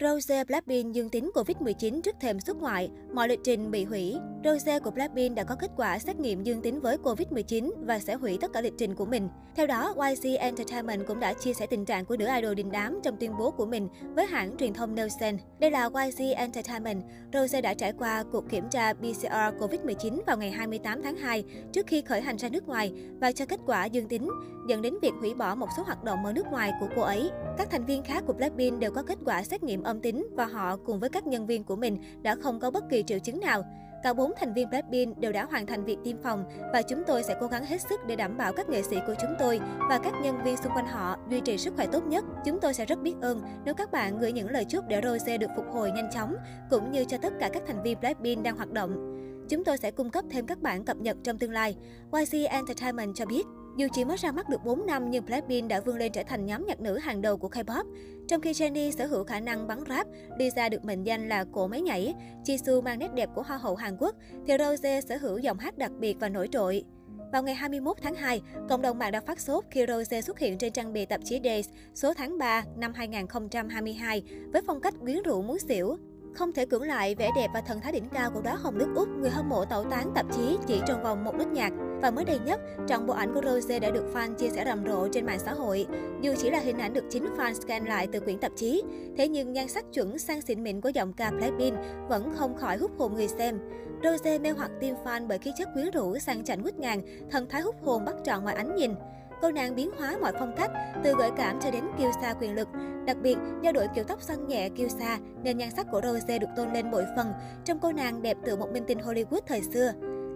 Rose Blackpink dương tính Covid-19 trước thềm xuất ngoại, mọi lịch trình bị hủy. Rose của Blackpink đã có kết quả xét nghiệm dương tính với Covid-19 và sẽ hủy tất cả lịch trình của mình. Theo đó, YG Entertainment cũng đã chia sẻ tình trạng của nữ idol đình đám trong tuyên bố của mình với hãng truyền thông Nielsen. Đây là YG Entertainment. Rose đã trải qua cuộc kiểm tra PCR Covid-19 vào ngày 28 tháng 2 trước khi khởi hành ra nước ngoài và cho kết quả dương tính, dẫn đến việc hủy bỏ một số hoạt động ở nước ngoài của cô ấy. Các thành viên khác của Blackpink đều có kết quả xét nghiệm âm tính và họ cùng với các nhân viên của mình đã không có bất kỳ triệu chứng nào. Cả bốn thành viên Blackpink đều đã hoàn thành việc tiêm phòng và chúng tôi sẽ cố gắng hết sức để đảm bảo các nghệ sĩ của chúng tôi và các nhân viên xung quanh họ duy trì sức khỏe tốt nhất. Chúng tôi sẽ rất biết ơn nếu các bạn gửi những lời chúc để Rose được phục hồi nhanh chóng, cũng như cho tất cả các thành viên Blackpink đang hoạt động. Chúng tôi sẽ cung cấp thêm các bản cập nhật trong tương lai. YG Entertainment cho biết, dù chỉ mới ra mắt được 4 năm nhưng Blackpink đã vươn lên trở thành nhóm nhạc nữ hàng đầu của K-pop. Trong khi Jennie sở hữu khả năng bắn rap, Lisa được mệnh danh là cổ máy nhảy, Jisoo mang nét đẹp của hoa hậu Hàn Quốc, thì Rose sở hữu giọng hát đặc biệt và nổi trội. Vào ngày 21 tháng 2, cộng đồng mạng đã phát sốt khi Rose xuất hiện trên trang bìa tạp chí Days số tháng 3 năm 2022 với phong cách quyến rũ muốn xỉu. Không thể cưỡng lại vẻ đẹp và thần thái đỉnh cao của đóa hồng nước Úc, người hâm mộ tẩu tán tạp chí chỉ trong vòng một nốt nhạc. Và mới đây nhất, trọn bộ ảnh của Rose đã được fan chia sẻ rầm rộ trên mạng xã hội. Dù chỉ là hình ảnh được chính fan scan lại từ quyển tạp chí, thế nhưng nhan sắc chuẩn sang xịn mịn của giọng ca Blackpink vẫn không khỏi hút hồn người xem. Rose mê hoặc tim fan bởi khí chất quyến rũ sang chảnh ngút ngàn, thần thái hút hồn bắt trọn mọi ánh nhìn. Cô nàng biến hóa mọi phong cách, từ gợi cảm cho đến kiêu sa quyền lực. Đặc biệt, do đội kiểu tóc xoăn nhẹ kiêu sa, nên nhan sắc của Rose được tôn lên bội phần, trong cô nàng đẹp từ một minh tinh Hollywood thời xưa.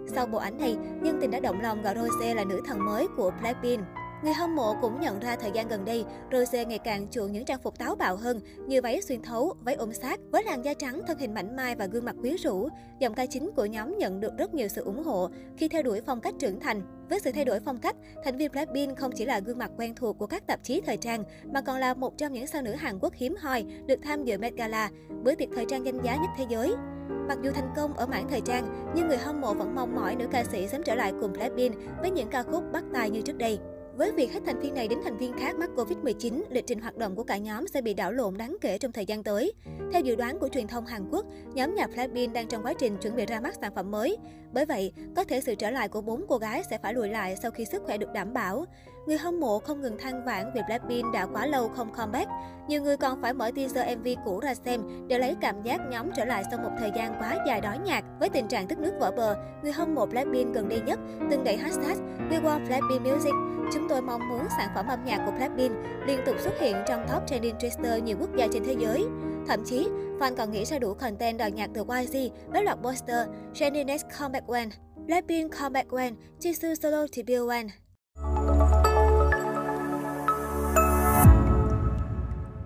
Sau bộ ảnh này, nhân tình đã động lòng gọi Rose là nữ thần mới của Blackpink. Người hâm mộ cũng nhận ra thời gian gần đây, Rose ngày càng chuộng những trang phục táo bạo hơn như váy xuyên thấu, váy ôm sát. Với làn da trắng, thân hình mảnh mai và gương mặt quyến rũ, giọng ca chính của nhóm nhận được rất nhiều sự ủng hộ khi theo đuổi phong cách trưởng thành. Với sự thay đổi phong cách, thành viên Blackpink không chỉ là gương mặt quen thuộc của các tạp chí thời trang, mà còn là một trong những sao nữ Hàn Quốc hiếm hoi được tham dự Met Gala, bữa tiệc thời trang danh giá nhất thế giới. Mặc dù thành công ở mảng thời trang, nhưng người hâm mộ vẫn mong mỏi nữ ca sĩ sớm trở lại cùng Blackpink với những ca khúc bắt tai như trước đây. Với việc hết thành viên này đến thành viên khác mắc Covid-19, lịch trình hoạt động của cả nhóm sẽ bị đảo lộn đáng kể trong thời gian tới. Theo dự đoán của truyền thông Hàn Quốc, nhóm nhạc Blackpink đang trong quá trình chuẩn bị ra mắt sản phẩm mới. Bởi vậy, có thể sự trở lại của bốn cô gái sẽ phải lùi lại sau khi sức khỏe được đảm bảo. Người hâm mộ không ngừng than vãn vì Blackpink đã quá lâu không comeback. Nhiều người còn phải mở teaser MV cũ ra xem để lấy cảm giác nhóm trở lại sau một thời gian quá dài đói nhạc. Với tình trạng tức nước vỡ bờ, người hâm mộ Blackpink gần đây nhất từng đẩy hashtag We want Blackpink Music. Chúng tôi mong muốn sản phẩm âm nhạc của Blackpink liên tục xuất hiện trong top trending Twitter nhiều quốc gia trên thế giới. Thậm chí, fan còn nghĩ ra đủ content đòi nhạc từ YG với loạt poster Jennie Next Comeback When, Blackpink Comeback When, Jisoo Solo Debut When.